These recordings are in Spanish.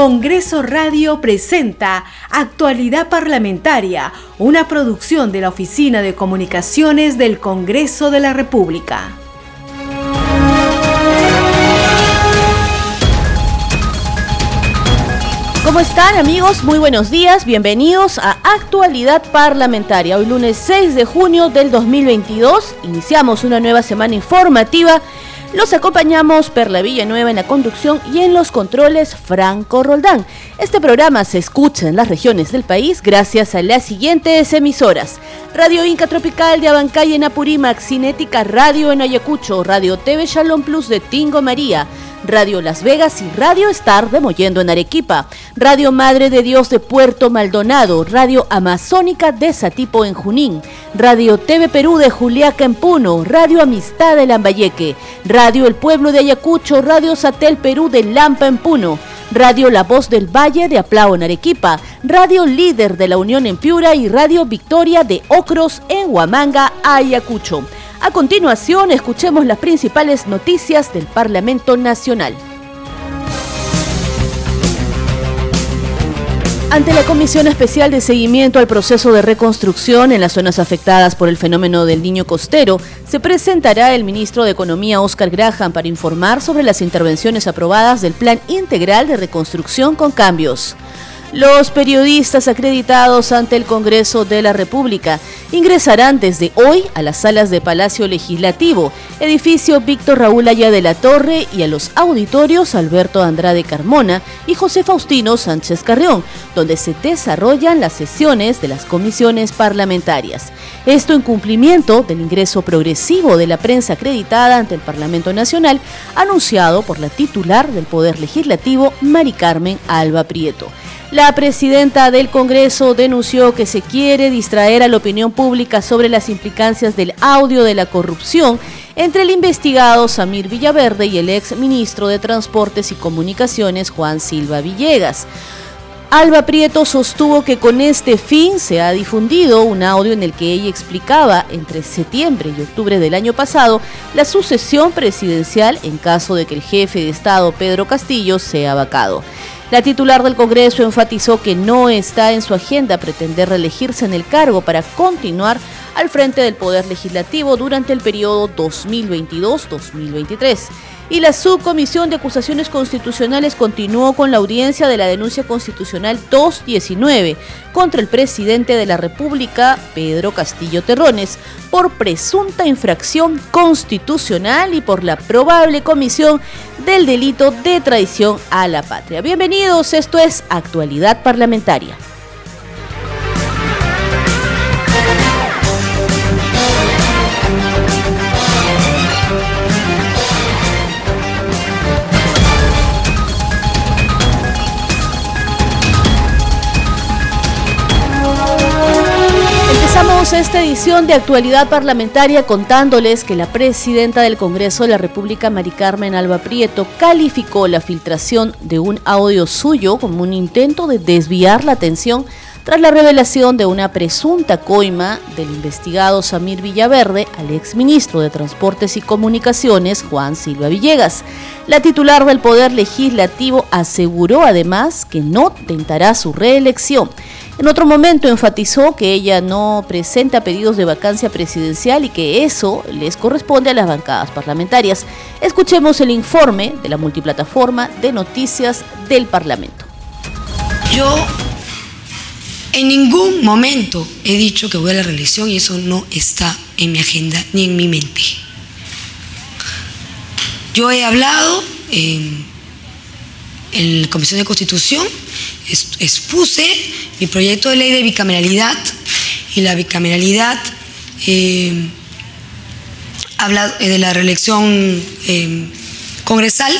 Congreso Radio presenta Actualidad Parlamentaria, una producción de la Oficina de Comunicaciones del Congreso de la República. ¿Cómo están amigos? Muy buenos días, bienvenidos a Actualidad Parlamentaria. Hoy lunes 6 de junio del 2022 iniciamos una nueva semana informativa los acompañamos Perla Villanueva en la conducción y en los controles Franco Roldán. Este programa se escucha en las regiones del país gracias a las siguientes emisoras. Radio Inca Tropical de Abancay en Apurímac, Cinética Radio en Ayacucho, Radio TV Shalom Plus de Tingo María, Radio Las Vegas y Radio Star de Mollendo en Arequipa, Radio Madre de Dios de Puerto Maldonado, Radio Amazónica de Satipo en Junín, Radio TV Perú de Juliaca en Puno, Radio Amistad de Lambayeque, Radio El Pueblo de Ayacucho, Radio Satel Perú de Lampa en Puno, Radio La Voz del Valle de Aplao en Arequipa, Radio Líder de la Unión en Piura y Radio Victoria de Ocros en Huamanga, Ayacucho. A continuación, escuchemos las principales noticias del Parlamento Nacional. Ante la Comisión Especial de Seguimiento al Proceso de Reconstrucción en las zonas afectadas por el fenómeno del niño costero, se presentará el ministro de Economía Oscar Graham para informar sobre las intervenciones aprobadas del Plan Integral de Reconstrucción con Cambios. Los periodistas acreditados ante el Congreso de la República ingresarán desde hoy a las salas de Palacio Legislativo, edificio Víctor Raúl Aya de la Torre y a los auditorios Alberto Andrade Carmona y José Faustino Sánchez Carrión, donde se desarrollan las sesiones de las comisiones parlamentarias. Esto en cumplimiento del ingreso progresivo de la prensa acreditada ante el Parlamento Nacional, anunciado por la titular del Poder Legislativo, Mari Carmen Alba Prieto. La presidenta del Congreso denunció que se quiere distraer a la opinión pública sobre las implicancias del audio de la corrupción entre el investigado Samir Villaverde y el ex ministro de Transportes y Comunicaciones Juan Silva Villegas. Alba Prieto sostuvo que con este fin se ha difundido un audio en el que ella explicaba entre septiembre y octubre del año pasado la sucesión presidencial en caso de que el jefe de Estado Pedro Castillo sea vacado. La titular del Congreso enfatizó que no está en su agenda pretender reelegirse en el cargo para continuar al frente del Poder Legislativo durante el periodo 2022-2023 y la Subcomisión de Acusaciones Constitucionales continuó con la audiencia de la denuncia constitucional 219 contra el presidente de la República, Pedro Castillo Terrones, por presunta infracción constitucional y por la probable comisión del delito de traición a la patria. Bienvenidos, esto es Actualidad Parlamentaria. Empezamos esta edición de actualidad parlamentaria contándoles que la presidenta del Congreso de la República, Mari Carmen Alba Prieto, calificó la filtración de un audio suyo como un intento de desviar la atención tras la revelación de una presunta coima del investigado Samir Villaverde al exministro de Transportes y Comunicaciones, Juan Silva Villegas. La titular del Poder Legislativo aseguró además que no tentará su reelección. En otro momento enfatizó que ella no presenta pedidos de vacancia presidencial y que eso les corresponde a las bancadas parlamentarias. Escuchemos el informe de la multiplataforma de noticias del Parlamento. Yo en ningún momento he dicho que voy a la reelección y eso no está en mi agenda ni en mi mente. Yo he hablado en, en la Comisión de Constitución, expuse mi proyecto de ley de bicameralidad y la bicameralidad eh, habla de la reelección eh, congresal,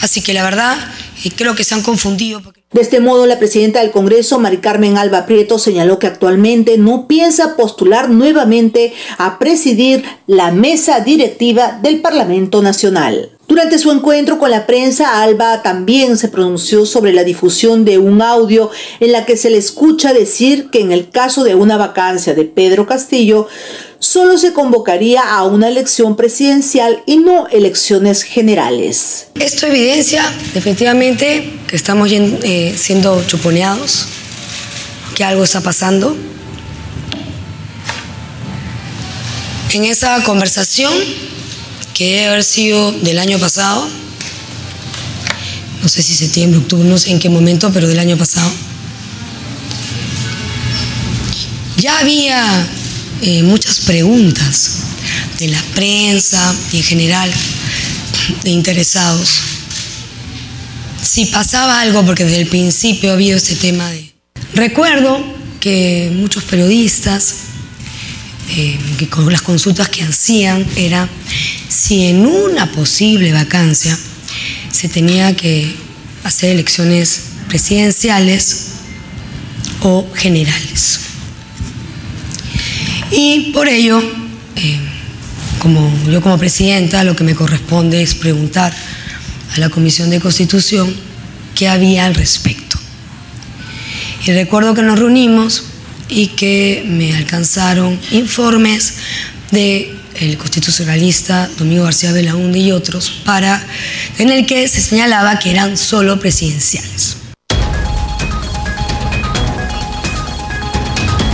así que la verdad eh, creo que se han confundido. De este modo, la presidenta del Congreso, Mari Carmen Alba Prieto, señaló que actualmente no piensa postular nuevamente a presidir la mesa directiva del Parlamento Nacional. Durante su encuentro con la prensa, Alba también se pronunció sobre la difusión de un audio en la que se le escucha decir que en el caso de una vacancia de Pedro Castillo, solo se convocaría a una elección presidencial y no elecciones generales. Esto evidencia definitivamente que estamos eh, siendo chuponeados, que algo está pasando. En esa conversación, que debe haber sido del año pasado, no sé si septiembre, octubre, no sé en qué momento, pero del año pasado, ya había eh, muchas preguntas de la prensa y en general de interesados. Si pasaba algo, porque desde el principio ha habido este tema de... Recuerdo que muchos periodistas, eh, con las consultas que hacían, era si en una posible vacancia se tenía que hacer elecciones presidenciales o generales. Y por ello, eh, como yo como presidenta, lo que me corresponde es preguntar a la Comisión de Constitución qué había al respecto. Y recuerdo que nos reunimos y que me alcanzaron informes de el constitucionalista Domingo García Belaúnde y otros para en el que se señalaba que eran solo presidenciales.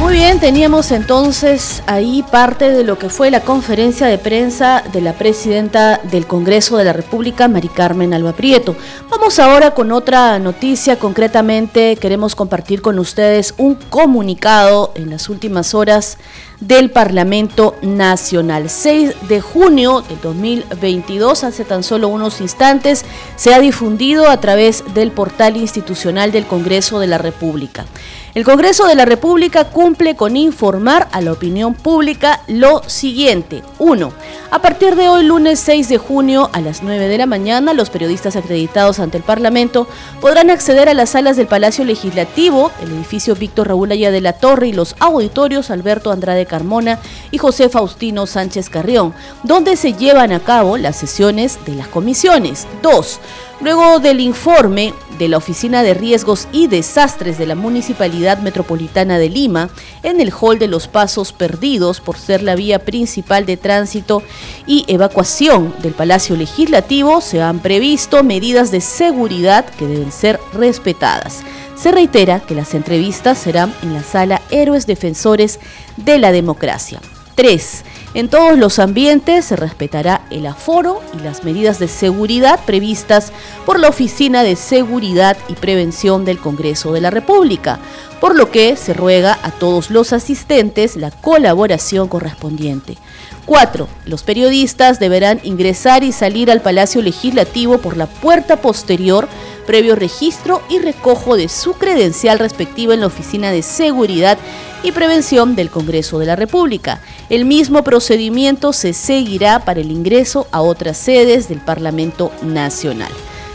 Muy bien, teníamos entonces ahí parte de lo que fue la conferencia de prensa de la presidenta del Congreso de la República, Mari Carmen Alba Prieto. Vamos ahora con otra noticia, concretamente queremos compartir con ustedes un comunicado en las últimas horas del Parlamento Nacional. 6 de junio de 2022, hace tan solo unos instantes, se ha difundido a través del portal institucional del Congreso de la República. El Congreso de la República cumple con informar a la opinión pública lo siguiente. 1. A partir de hoy, lunes 6 de junio, a las 9 de la mañana, los periodistas acreditados ante el Parlamento podrán acceder a las salas del Palacio Legislativo, el edificio Víctor Raúl Aya de la Torre y los auditorios Alberto Andrade Carmona y José Faustino Sánchez Carrión, donde se llevan a cabo las sesiones de las comisiones. 2. Luego del informe de la Oficina de Riesgos y Desastres de la Municipalidad Metropolitana de Lima, en el hall de los Pasos Perdidos, por ser la vía principal de tránsito y evacuación del Palacio Legislativo, se han previsto medidas de seguridad que deben ser respetadas. Se reitera que las entrevistas serán en la sala Héroes Defensores de la Democracia. 3. En todos los ambientes se respetará el aforo y las medidas de seguridad previstas por la Oficina de Seguridad y Prevención del Congreso de la República, por lo que se ruega a todos los asistentes la colaboración correspondiente. 4. Los periodistas deberán ingresar y salir al Palacio Legislativo por la puerta posterior previo registro y recojo de su credencial respectiva en la Oficina de Seguridad y Prevención del Congreso de la República. El mismo procedimiento se seguirá para el ingreso a otras sedes del Parlamento Nacional.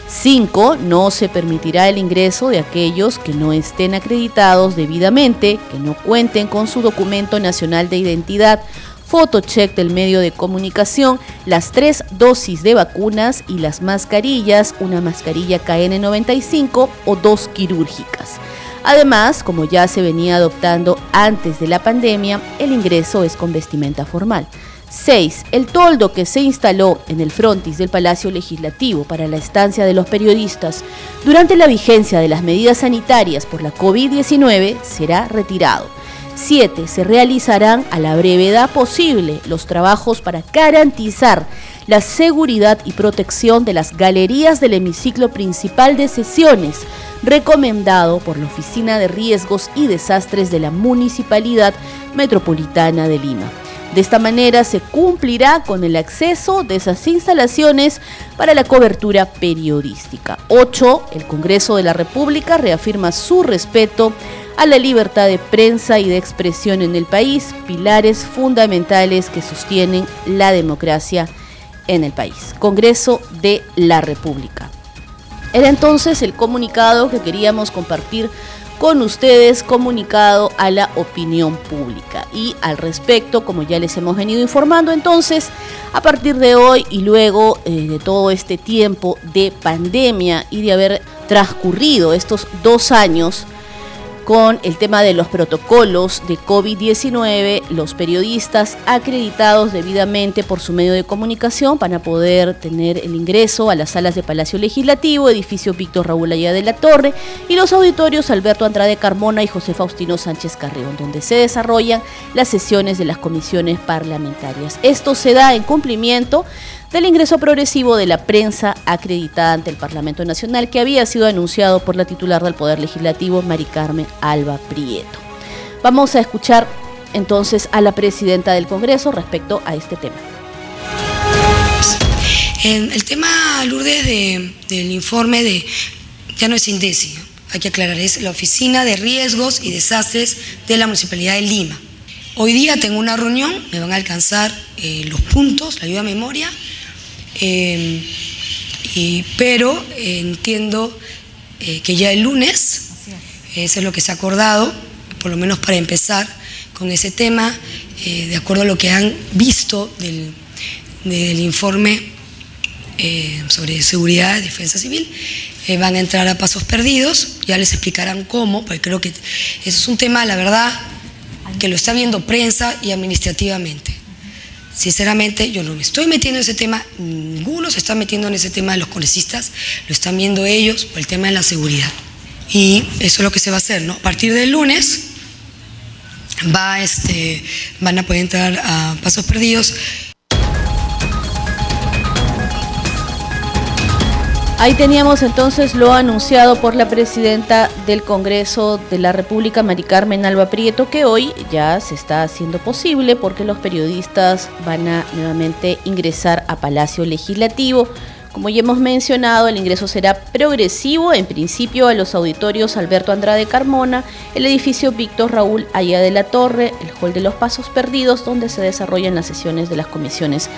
5. No se permitirá el ingreso de aquellos que no estén acreditados debidamente, que no cuenten con su documento nacional de identidad fotocheck del medio de comunicación, las tres dosis de vacunas y las mascarillas, una mascarilla KN95 o dos quirúrgicas. Además, como ya se venía adoptando antes de la pandemia, el ingreso es con vestimenta formal. 6. El toldo que se instaló en el frontis del Palacio Legislativo para la estancia de los periodistas durante la vigencia de las medidas sanitarias por la COVID-19 será retirado. 7. Se realizarán a la brevedad posible los trabajos para garantizar la seguridad y protección de las galerías del hemiciclo principal de sesiones, recomendado por la Oficina de Riesgos y Desastres de la Municipalidad Metropolitana de Lima. De esta manera se cumplirá con el acceso de esas instalaciones para la cobertura periodística. 8. El Congreso de la República reafirma su respeto a la libertad de prensa y de expresión en el país, pilares fundamentales que sostienen la democracia en el país. Congreso de la República. Era entonces el comunicado que queríamos compartir con ustedes, comunicado a la opinión pública. Y al respecto, como ya les hemos venido informando, entonces, a partir de hoy y luego eh, de todo este tiempo de pandemia y de haber transcurrido estos dos años, con el tema de los protocolos de COVID-19, los periodistas acreditados debidamente por su medio de comunicación van a poder tener el ingreso a las salas de Palacio Legislativo, edificio Víctor Raúl Allá de la Torre y los auditorios Alberto Andrade Carmona y José Faustino Sánchez Carrión, donde se desarrollan las sesiones de las comisiones parlamentarias. Esto se da en cumplimiento del ingreso progresivo de la prensa acreditada ante el Parlamento Nacional que había sido anunciado por la titular del Poder Legislativo, Mari Carmen Alba Prieto. Vamos a escuchar entonces a la presidenta del Congreso respecto a este tema. El tema, Lourdes, del informe de, ya no es INDECI, hay que aclarar, es la Oficina de Riesgos y Desastres de la Municipalidad de Lima. Hoy día tengo una reunión, me van a alcanzar eh, los puntos, la ayuda a memoria, Em, pero entiendo eh, que ya el lunes, eso es lo que se ha acordado, por lo menos para empezar con ese tema, eh, de acuerdo a lo que han visto del, informe eh, sobre seguridad y defensa civil, van a entrar a pasos perdidos, ya les explicarán cómo, porque creo que eso es un tema, la verdad, que lo está viendo prensa y administrativamente. Sinceramente, yo no me estoy metiendo en ese tema, ninguno se está metiendo en ese tema de los congresistas, lo están viendo ellos por el tema de la seguridad. Y eso es lo que se va a hacer, ¿no? A partir del lunes va, este, van a poder entrar a pasos perdidos Ahí teníamos entonces lo anunciado por la presidenta del Congreso de la República, Mari Carmen Alba Prieto, que hoy ya se está haciendo posible porque los periodistas van a nuevamente ingresar a Palacio Legislativo. Como ya hemos mencionado, el ingreso será progresivo, en principio a los auditorios Alberto Andrade Carmona, el edificio Víctor Raúl Allá de la Torre, el Hall de los Pasos Perdidos, donde se desarrollan las sesiones de las comisiones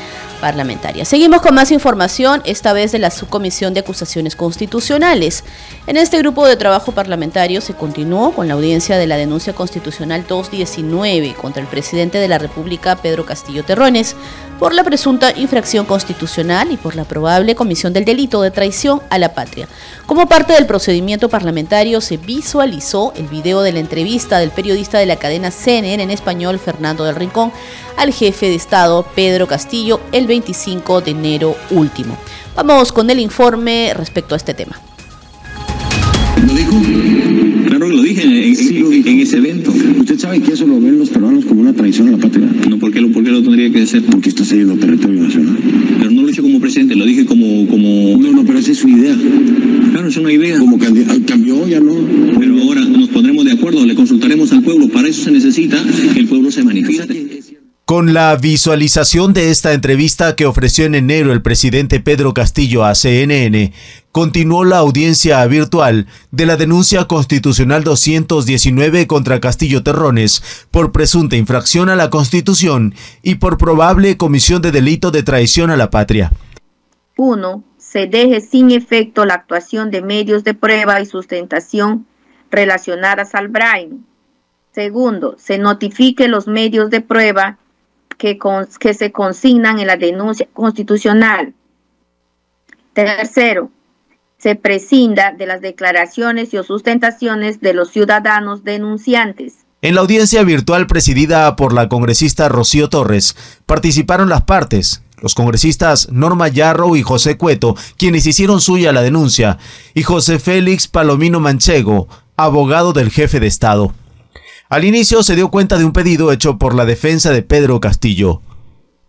parlamentaria. Seguimos con más información, esta vez de la Subcomisión de Acusaciones Constitucionales. En este grupo de trabajo parlamentario se continuó con la audiencia de la denuncia constitucional 219 contra el presidente de la República, Pedro Castillo Terrones, por la presunta infracción constitucional y por la probable comisión del delito de traición a la patria. Como parte del procedimiento parlamentario se visualizó el video de la entrevista del periodista de la cadena CNN en español, Fernando del Rincón, al jefe de Estado, Pedro Castillo, el 25 de enero último. Vamos con el informe respecto a este tema. ¿Lo dijo? Claro que lo dije en, ese evento. ¿Usted sabe que eso lo ven los peruanos como una traición a la patria? No, ¿por qué lo, por qué lo tendría que hacer? Porque está cediendo territorio nacional. Pero no lo dije como presidente, lo dije como... como... No, no, pero esa es su idea. Claro, es una idea. Como cambió, ya no. Pero ahora nos pondremos de acuerdo, le consultaremos al pueblo. Para eso se necesita que el pueblo se manifieste. Con la visualización de esta entrevista que ofreció en enero el presidente Pedro Castillo a CNN, continuó la audiencia virtual de la denuncia constitucional 219 contra Castillo Terrones por presunta infracción a la Constitución y por probable comisión de delito de traición a la patria. 1. Se deje sin efecto la actuación de medios de prueba y sustentación relacionadas al Brain. Segundo, se notifique los medios de prueba que, se consignan en la denuncia constitucional. Tercero, se prescinda de las declaraciones y o sustentaciones de los ciudadanos denunciantes. En la audiencia virtual presidida por la congresista Rocío Torres, participaron las partes, los congresistas Norma Yarrow y José Cueto, quienes hicieron suya la denuncia, y José Félix Palomino Manchego, abogado del jefe de Estado. Al inicio se dio cuenta de un pedido hecho por la defensa de Pedro Castillo.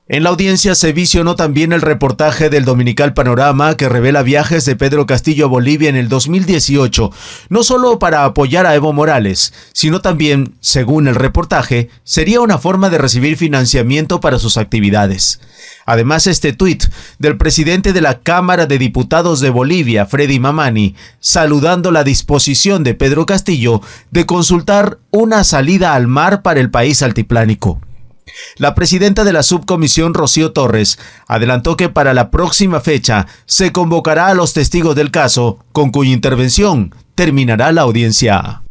En la audiencia se visionó también el reportaje del Dominical Panorama que revela viajes de Pedro Castillo a Bolivia en el 2018, no solo para apoyar a Evo Morales, sino también, según el reportaje, sería una forma de recibir financiamiento para sus actividades. Además, este tuit del presidente de la Cámara de Diputados de Bolivia, Freddy Mamani, saludando la disposición de Pedro Castillo de consultar una salida al mar para el país altiplánico. La presidenta de la subcomisión, Rocío Torres, adelantó que para la próxima fecha se convocará a los testigos del caso, con cuya intervención terminará la audiencia.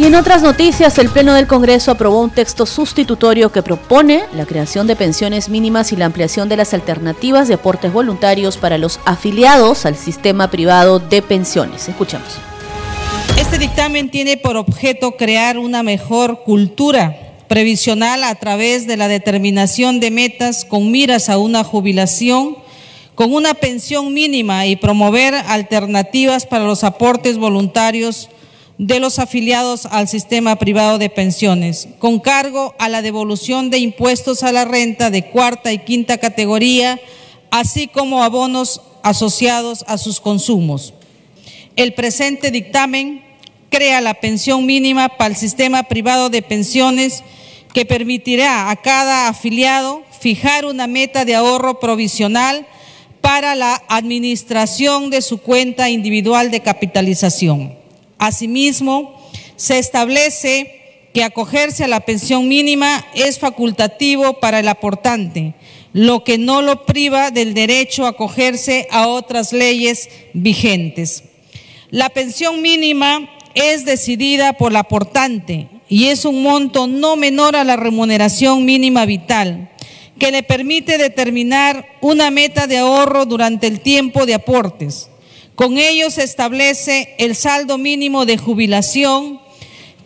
Y en otras noticias, el Pleno del Congreso aprobó un texto sustitutorio que propone la creación de pensiones mínimas y la ampliación de las alternativas de aportes voluntarios para los afiliados al sistema privado de pensiones. Escuchemos. Este dictamen tiene por objeto crear una mejor cultura previsional a través de la determinación de metas con miras a una jubilación con una pensión mínima y promover alternativas para los aportes voluntarios de los afiliados al sistema privado de pensiones, con cargo a la devolución de impuestos a la renta de cuarta y quinta categoría, así como abonos asociados a sus consumos. El presente dictamen crea la pensión mínima para el sistema privado de pensiones que permitirá a cada afiliado fijar una meta de ahorro provisional para la administración de su cuenta individual de capitalización. Asimismo, se establece que acogerse a la pensión mínima es facultativo para el aportante, lo que no lo priva del derecho a acogerse a otras leyes vigentes. La pensión mínima es decidida por el aportante y es un monto no menor a la remuneración mínima vital que le permite determinar una meta de ahorro durante el tiempo de aportes. Con ello se establece el saldo mínimo de jubilación,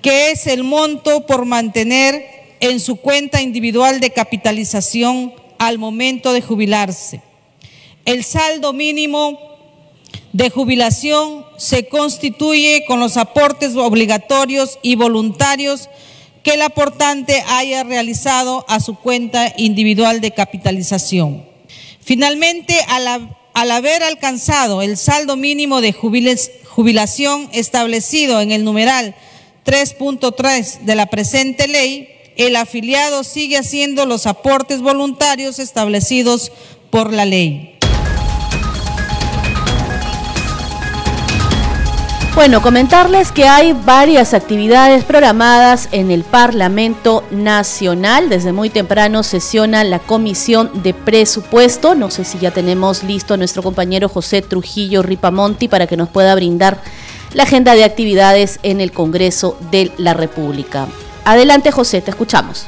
que es el monto por mantener en su cuenta individual de capitalización al momento de jubilarse. El saldo mínimo de jubilación se constituye con los aportes obligatorios y voluntarios que el aportante haya realizado a su cuenta individual de capitalización. Finalmente, al, haber alcanzado el saldo mínimo de jubilación establecido en el numeral 3.3 de la presente ley, el afiliado sigue haciendo los aportes voluntarios establecidos por la ley. Bueno, comentarles que hay varias actividades programadas en el Parlamento Nacional. Desde muy temprano sesiona la Comisión de Presupuesto. No sé si ya tenemos listo a nuestro compañero José Trujillo Ripamonti para que nos pueda brindar la agenda de actividades en el Congreso de la República. Adelante José, te escuchamos.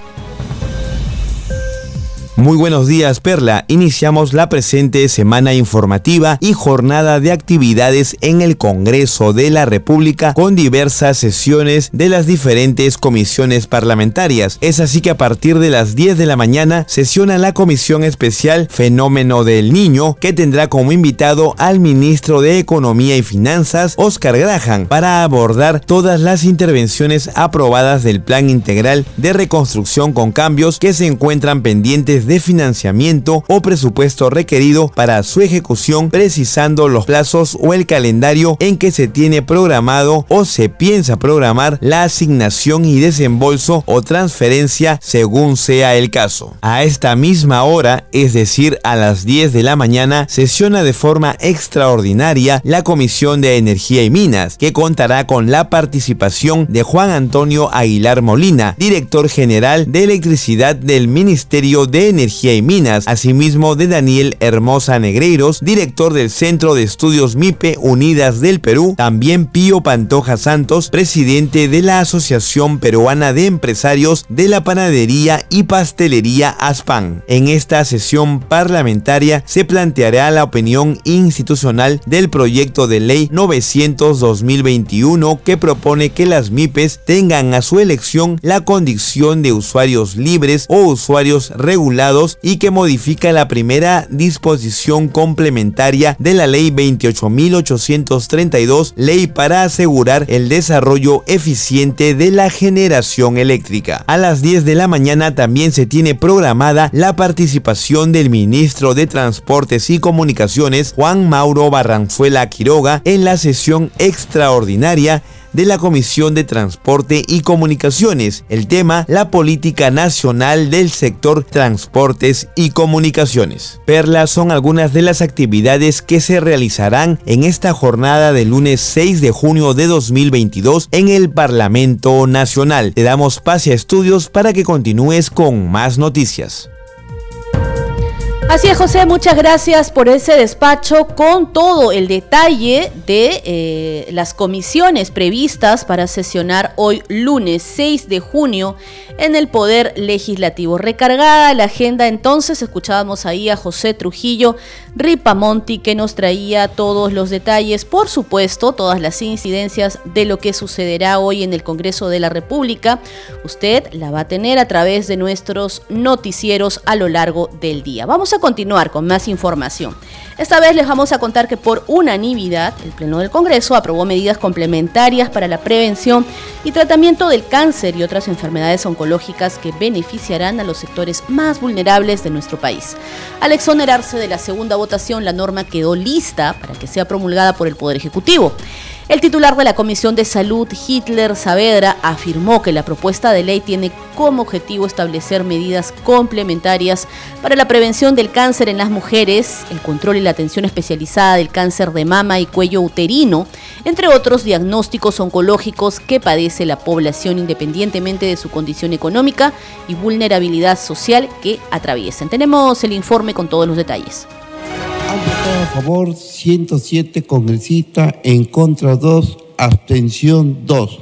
Muy buenos días Perla, iniciamos la presente semana informativa y jornada de actividades en el Congreso de la República con diversas sesiones de las diferentes comisiones parlamentarias. Es así que a partir de las 10 de la mañana sesiona la Comisión Especial Fenómeno del Niño que tendrá como invitado al ministro de Economía y Finanzas, Oscar Graham, para abordar todas las intervenciones aprobadas del Plan Integral de Reconstrucción con Cambios que se encuentran pendientes de financiamiento o presupuesto requerido para su ejecución, precisando los plazos o el calendario en que se tiene programado o se piensa programar la asignación y desembolso o transferencia según sea el caso. A esta misma hora, es decir, a las 10 de la mañana, sesiona de forma extraordinaria la Comisión de Energía y Minas, que contará con la participación de Juan Antonio Aguilar Molina, director general de electricidad del Ministerio de Energía y Minas, asimismo de Daniel Hermosa Negreiros, director del Centro de Estudios MIPE Unidas del Perú, también Pío Pantoja Santos, presidente de la Asociación Peruana de Empresarios de la Panadería y Pastelería ASPAN. En esta sesión parlamentaria se planteará la opinión institucional del proyecto de ley 900-2021 que propone que las MIPES tengan a su elección la condición de usuarios libres o usuarios regulados y que modifica la primera disposición complementaria de la Ley 28.832, ley para asegurar el desarrollo eficiente de la generación eléctrica. A las 10 de la mañana también se tiene programada la participación del ministro de Transportes y Comunicaciones, Juan Mauro Barranzuela Quiroga, en la sesión extraordinaria de la Comisión de Transporte y Comunicaciones. El tema, la política nacional del sector transportes y comunicaciones. Perlas son algunas de las actividades que se realizarán en esta jornada del lunes 6 de junio de 2022 en el Parlamento Nacional. Te damos pase a estudios para que continúes con más noticias. Así es, José, muchas gracias por ese despacho con todo el detalle de eh, las comisiones previstas para sesionar hoy lunes 6 de junio en el Poder Legislativo. Recargada la agenda, entonces escuchábamos ahí a José Trujillo Ripamonti que nos traía todos los detalles, por supuesto, todas las incidencias de lo que sucederá hoy en el Congreso de la República. Usted la va a tener a través de nuestros noticieros a lo largo del día. Vamos a continuar con más información. Esta vez les vamos a contar que por unanimidad el Pleno del Congreso aprobó medidas complementarias para la prevención y tratamiento del cáncer y otras enfermedades oncológicas que beneficiarán a los sectores más vulnerables de nuestro país. Al exonerarse de la segunda votación, la norma quedó lista para que sea promulgada por el Poder Ejecutivo. El titular de la Comisión de Salud, Hitler Saavedra, afirmó que la propuesta de ley tiene como objetivo establecer medidas complementarias para la prevención del cáncer en las mujeres, el control y la atención especializada del cáncer de mama y cuello uterino, entre otros diagnósticos oncológicos que padece la población independientemente de su condición económica y vulnerabilidad social que atraviesen. Tenemos el informe con todos los detalles. A favor 107 congresistas, en contra 2, abstención 2.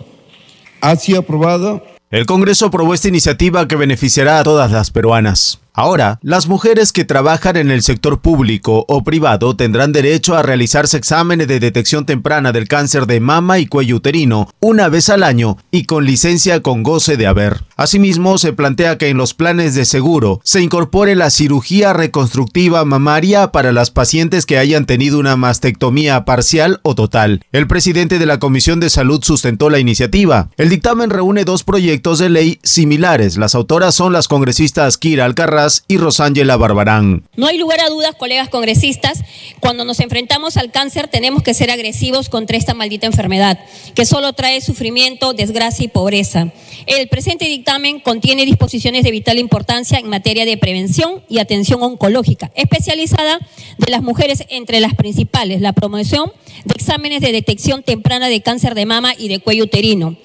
¿Ha sido aprobado? El Congreso aprobó esta iniciativa que beneficiará a todas las peruanas. Ahora, las mujeres que trabajan en el sector público o privado tendrán derecho a realizarse exámenes de detección temprana del cáncer de mama y cuello uterino una vez al año y con licencia con goce de haber. Asimismo, se plantea que en los planes de seguro se incorpore la cirugía reconstructiva mamaria para las pacientes que hayan tenido una mastectomía parcial o total. El presidente de la Comisión de Salud sustentó la iniciativa. El dictamen reúne dos proyectos de ley similares. Las autoras son las congresistas Kira Alcarraz y Rosángela Barbarán. No hay lugar a dudas, colegas congresistas, cuando nos enfrentamos al cáncer tenemos que ser agresivos contra esta maldita enfermedad, que solo trae sufrimiento, desgracia y pobreza. El presente dictamen contiene disposiciones de vital importancia en materia de prevención y atención oncológica, especializada de las mujeres entre las principales, la promoción de exámenes de detección temprana de cáncer de mama y de cuello uterino,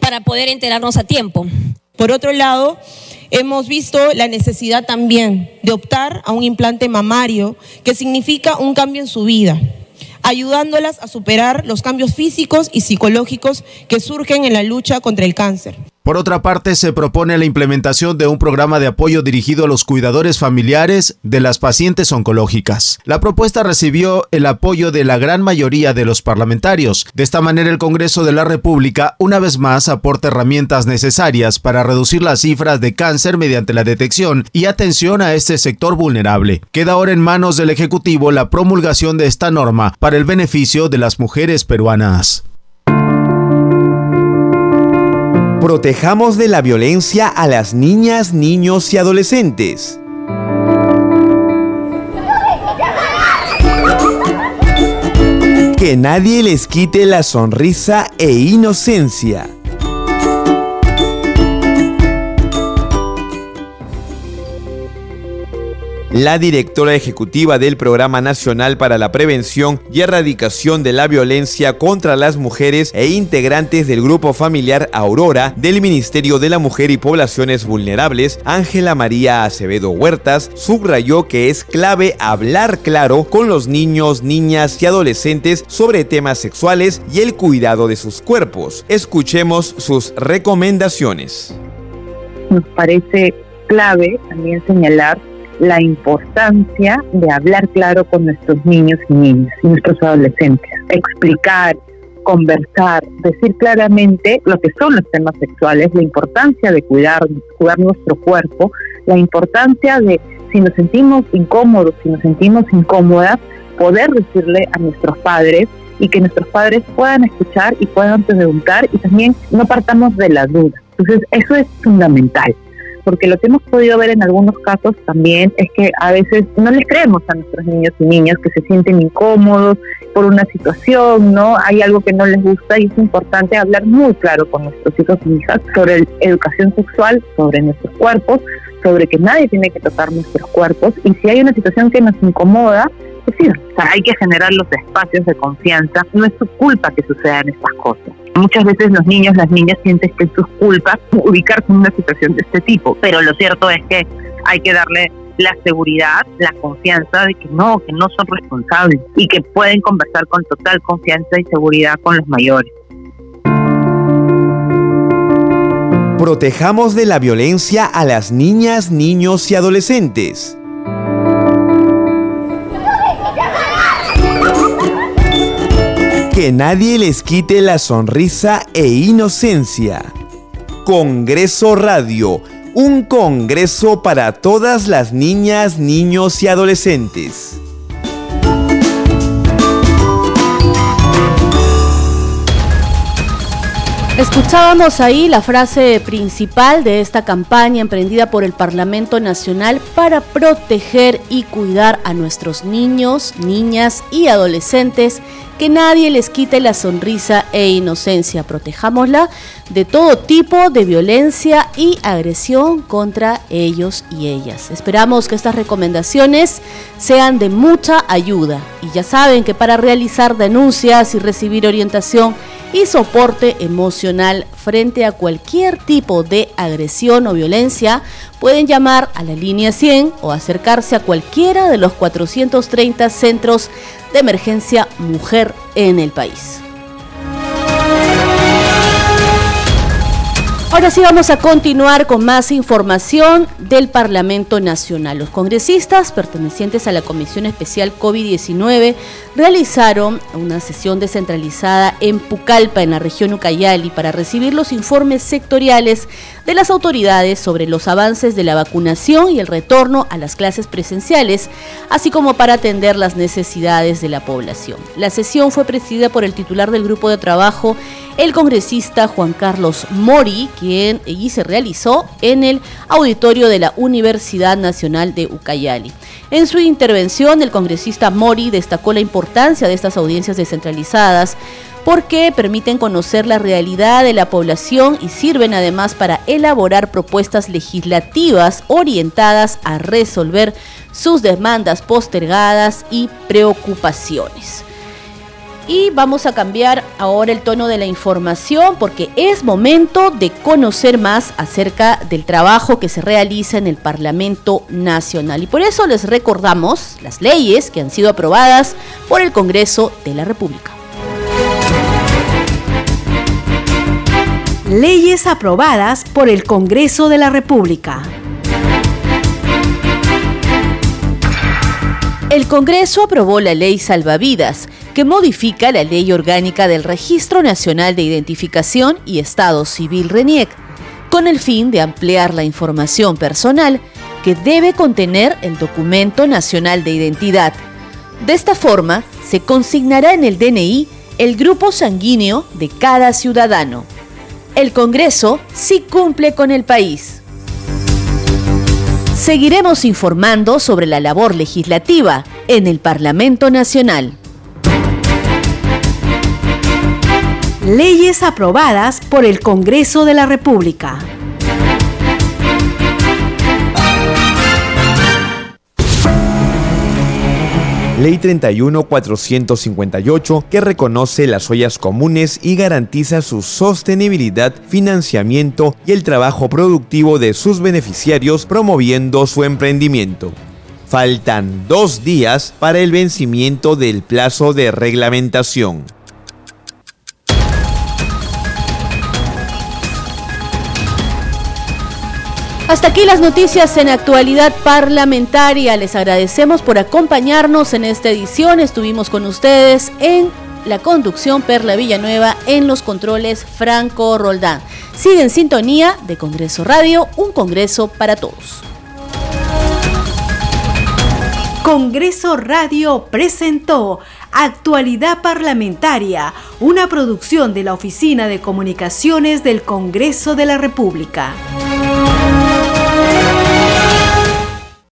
para poder enterarnos a tiempo. Por otro lado, hemos visto la necesidad también de optar a un implante mamario que significa un cambio en su vida, ayudándolas a superar los cambios físicos y psicológicos que surgen en la lucha contra el cáncer. Por otra parte, se propone la implementación de un programa de apoyo dirigido a los cuidadores familiares de las pacientes oncológicas. La propuesta recibió el apoyo de la gran mayoría de los parlamentarios. De esta manera, el Congreso de la República una vez más aporta herramientas necesarias para reducir las cifras de cáncer mediante la detección y atención a este sector vulnerable. Queda ahora en manos del Ejecutivo la promulgación de esta norma para el beneficio de las mujeres peruanas. Protejamos de la violencia a las niñas, niños y adolescentes. Que nadie les quite la sonrisa e inocencia. La directora ejecutiva del Programa Nacional para la Prevención y Erradicación de la Violencia contra las Mujeres e integrantes del Grupo Familiar Aurora del Ministerio de la Mujer y Poblaciones Vulnerables, Ángela María Acevedo Huertas, subrayó que es clave hablar claro con los niños, niñas y adolescentes sobre temas sexuales y el cuidado de sus cuerpos. Escuchemos sus recomendaciones. Nos parece clave también señalar la importancia de hablar claro con nuestros niños y niñas nuestros adolescentes, explicar, conversar, decir claramente lo que son los temas sexuales, la importancia de cuidar, cuidar nuestro cuerpo, la importancia de si nos sentimos incómodos, si nos sentimos incómodas, poder decirle a nuestros padres y que nuestros padres puedan escuchar y puedan preguntar y también no partamos de la duda. Entonces, eso es fundamental porque lo que hemos podido ver en algunos casos también es que a veces no les creemos a nuestros niños y niñas que se sienten incómodos por una situación, ¿no? Hay algo que no les gusta y es importante hablar muy claro con nuestros hijos y hijas sobre educación sexual, sobre nuestros cuerpos, sobre que nadie tiene que tocar nuestros cuerpos y si hay una situación que nos incomoda, pues sí, o sea, hay que generar los espacios de confianza. No es su culpa que sucedan estas cosas. Muchas veces los niños, las niñas sienten que es su culpa ubicarse en una situación de este tipo, pero lo cierto es que hay que darle la seguridad, la confianza de que no, que no son responsables y que pueden conversar con total confianza y seguridad con los mayores. Protejamos de la violencia a las niñas, niños y adolescentes. Que nadie les quite la sonrisa e inocencia. Congreso Radio, un congreso para todas las niñas, niños y adolescentes. Escuchábamos ahí la frase principal de esta campaña emprendida por el Parlamento Nacional para proteger y cuidar a nuestros niños, niñas y adolescentes, que nadie les quite la sonrisa e inocencia. Protejámosla de todo tipo de violencia y agresión contra ellos y ellas. Esperamos que estas recomendaciones sean de mucha ayuda y ya saben que para realizar denuncias y recibir orientación, y soporte emocional frente a cualquier tipo de agresión o violencia, pueden llamar a la línea 100 o acercarse a cualquiera de los 430 centros de emergencia mujer en el país. Ahora sí vamos a continuar con más información del Parlamento Nacional. Los congresistas pertenecientes a la Comisión Especial COVID-19 realizaron una sesión descentralizada en Pucallpa, en la región Ucayali, para recibir los informes sectoriales de las autoridades sobre los avances de la vacunación y el retorno a las clases presenciales, así como para atender las necesidades de la población. La sesión fue presidida por el titular del grupo de trabajo, el congresista Juan Carlos Mori, quien y se realizó en el auditorio de la Universidad Nacional de Ucayali. En su intervención, el congresista Mori destacó la importancia de estas audiencias descentralizadas porque permiten conocer la realidad de la población y sirven además para elaborar propuestas legislativas orientadas a resolver sus demandas postergadas y preocupaciones. Y vamos a cambiar ahora el tono de la información porque es momento de conocer más acerca del trabajo que se realiza en el Parlamento Nacional. Y por eso les recordamos las leyes que han sido aprobadas por el Congreso de la República. Leyes aprobadas por el Congreso de la República. El Congreso aprobó la ley Salvavidas, que modifica la ley orgánica del Registro Nacional de Identificación y Estado Civil RENIEC, con el fin de ampliar la información personal que debe contener el Documento Nacional de Identidad. De esta forma, se consignará en el DNI el grupo sanguíneo de cada ciudadano. El Congreso sí cumple con el país. Seguiremos informando sobre la labor legislativa en el Parlamento Nacional. Leyes aprobadas por el Congreso de la República. Ley 31458 que reconoce las ollas comunes y garantiza su sostenibilidad, financiamiento y el trabajo productivo de sus beneficiarios promoviendo su emprendimiento. Faltan dos días para el vencimiento del plazo de reglamentación. Hasta aquí las noticias en actualidad parlamentaria. Les agradecemos por acompañarnos en esta edición. Estuvimos con ustedes en la conducción Perla Villanueva en los controles Franco Roldán. Sigue en sintonía de Congreso Radio, un Congreso para todos. Congreso Radio presentó Actualidad Parlamentaria, una producción de la Oficina de Comunicaciones del Congreso de la República.